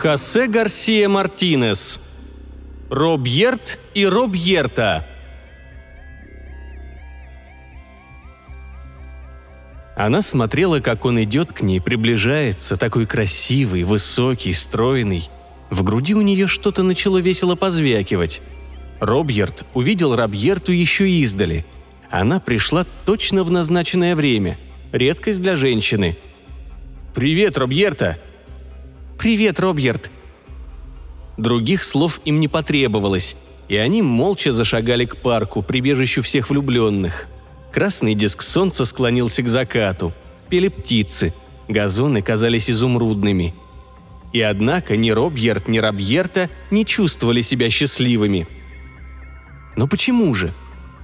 Хосе Гарсия Мартинес. Робьерт и Робьерта. Она смотрела, как он идет к ней, приближается, такой красивый, высокий, стройный. В груди у нее что-то начало весело позвякивать. Робьерт увидел Робьерту еще издали. Она пришла точно в назначенное время. Редкость для женщины. «Привет, Робьерта!» «Привет, Робьерт!» Других слов им не потребовалось, и они молча зашагали к парку, прибежищу всех влюбленных. Красный диск солнца склонился к закату. Пели птицы. Газоны казались изумрудными. И однако ни Робьерт, ни Робьерта не чувствовали себя счастливыми. Но почему же?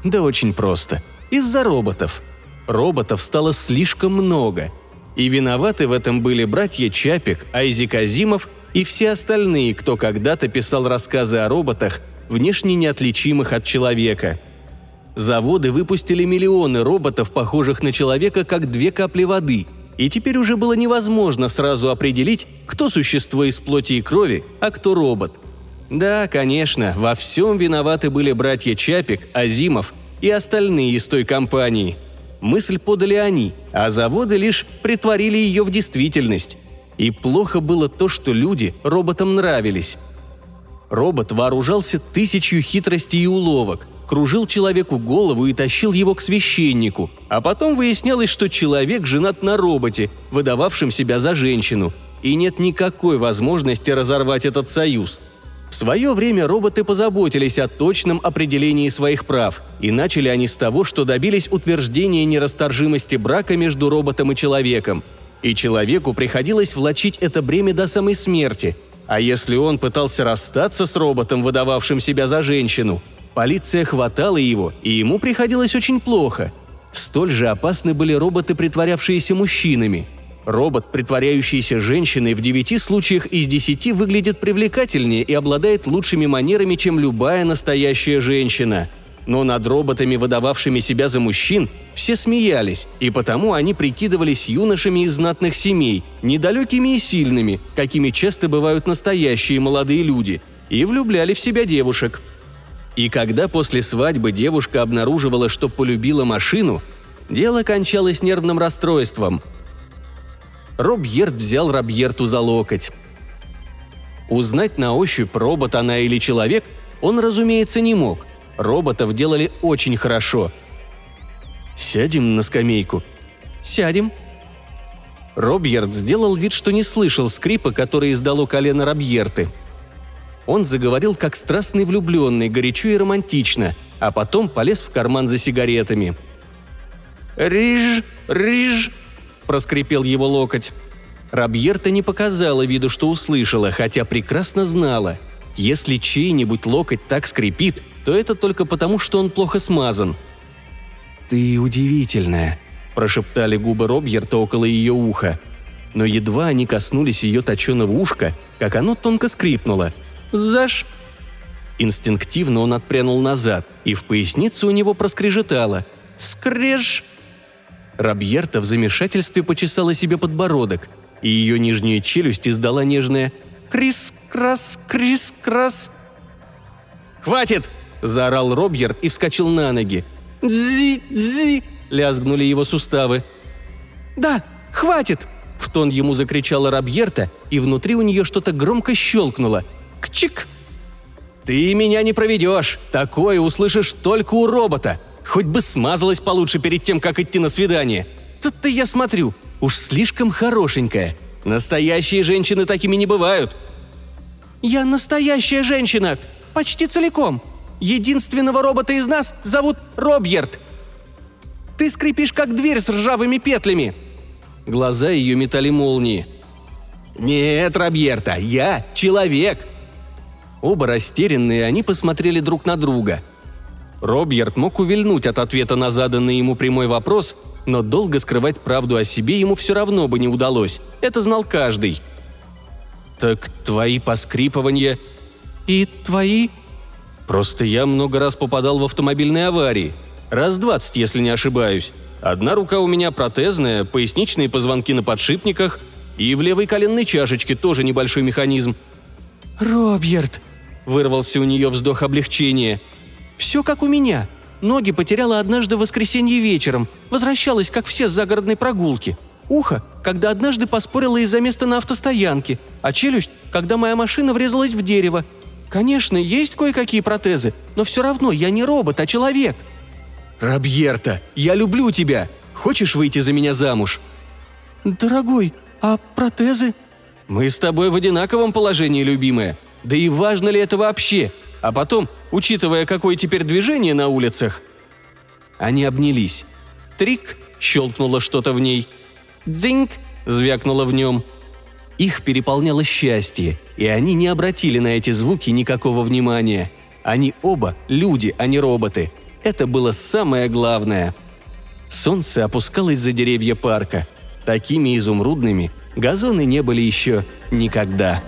Да очень просто. Из-за роботов. Роботов стало слишком много – и виноваты в этом были братья Чапик, Айзек Азимов и все остальные, кто когда-то писал рассказы о роботах, внешне неотличимых от человека. Заводы выпустили миллионы роботов, похожих на человека, как две капли воды, и теперь уже было невозможно сразу определить, кто существо из плоти и крови, а кто робот. Да, конечно, во всем виноваты были братья Чапик, Азимов и остальные из той компании – Мысль подали они, а заводы лишь притворили ее в действительность. И плохо было то, что люди роботам нравились. Робот вооружался тысячью хитростей и уловок, кружил человеку голову и тащил его к священнику, а потом выяснялось, что человек женат на роботе, выдававшем себя за женщину, и нет никакой возможности разорвать этот союз – в свое время роботы позаботились о точном определении своих прав, и начали они с того, что добились утверждения нерасторжимости брака между роботом и человеком. И человеку приходилось влачить это бремя до самой смерти, а если он пытался расстаться с роботом, выдававшим себя за женщину, полиция хватала его, и ему приходилось очень плохо. Столь же опасны были роботы, притворявшиеся мужчинами – Робот, притворяющийся женщиной, в девяти случаях из десяти выглядит привлекательнее и обладает лучшими манерами, чем любая настоящая женщина. Но над роботами, выдававшими себя за мужчин, все смеялись, и потому они прикидывались юношами из знатных семей, недалекими и сильными, какими часто бывают настоящие молодые люди, и влюбляли в себя девушек. И когда после свадьбы девушка обнаруживала, что полюбила машину, дело кончалось нервным расстройством – Робьерт взял Робьерту за локоть. Узнать на ощупь, робот она или человек, он, разумеется, не мог. Роботов делали очень хорошо. «Сядем на скамейку?» «Сядем». Робьерт сделал вид, что не слышал скрипа, который издало колено Робьерты. Он заговорил как страстный влюбленный, горячо и романтично, а потом полез в карман за сигаретами. «Риж, риж», – проскрипел его локоть. Рабьерта не показала виду, что услышала, хотя прекрасно знала. Если чей-нибудь локоть так скрипит, то это только потому, что он плохо смазан. «Ты удивительная», – прошептали губы Робьерта около ее уха. Но едва они коснулись ее точеного ушка, как оно тонко скрипнуло. «Заш!» Инстинктивно он отпрянул назад, и в пояснице у него проскрежетало. «Скреж!» Рабьерта в замешательстве почесала себе подбородок, и ее нижняя челюсть издала нежное «Крис-крас, крис-крас». «Хватит!» – заорал Робьерт и вскочил на ноги. «Дзи-дзи!» – лязгнули его суставы. «Да, хватит!» – в тон ему закричала Рабьерта, и внутри у нее что-то громко щелкнуло. «Кчик!» «Ты меня не проведешь! Такое услышишь только у робота!» Хоть бы смазалась получше перед тем, как идти на свидание. Тут-то я смотрю, уж слишком хорошенькая. Настоящие женщины такими не бывают. Я настоящая женщина, почти целиком. Единственного робота из нас зовут Робьерт. Ты скрипишь, как дверь с ржавыми петлями. Глаза ее метали молнии. «Нет, Робьерта, я человек!» Оба растерянные, они посмотрели друг на друга – Робьерт мог увильнуть от ответа на заданный ему прямой вопрос, но долго скрывать правду о себе ему все равно бы не удалось. Это знал каждый. «Так твои поскрипывания...» «И твои...» «Просто я много раз попадал в автомобильные аварии. Раз двадцать, если не ошибаюсь. Одна рука у меня протезная, поясничные позвонки на подшипниках. И в левой коленной чашечке тоже небольшой механизм. «Роберт!» – вырвался у нее вздох облегчения. «Все как у меня. Ноги потеряла однажды в воскресенье вечером. Возвращалась, как все с загородной прогулки. Ухо, когда однажды поспорила из-за места на автостоянке. А челюсть, когда моя машина врезалась в дерево. Конечно, есть кое-какие протезы, но все равно я не робот, а человек». «Робьерта, я люблю тебя. Хочешь выйти за меня замуж?» «Дорогой, а протезы?» «Мы с тобой в одинаковом положении, любимая. Да и важно ли это вообще? А потом, учитывая, какое теперь движение на улицах...» Они обнялись. Трик щелкнуло что-то в ней. «Дзиньк!» – звякнуло в нем. Их переполняло счастье, и они не обратили на эти звуки никакого внимания. Они оба люди, а не роботы. Это было самое главное. Солнце опускалось за деревья парка. Такими изумрудными газоны не были еще никогда.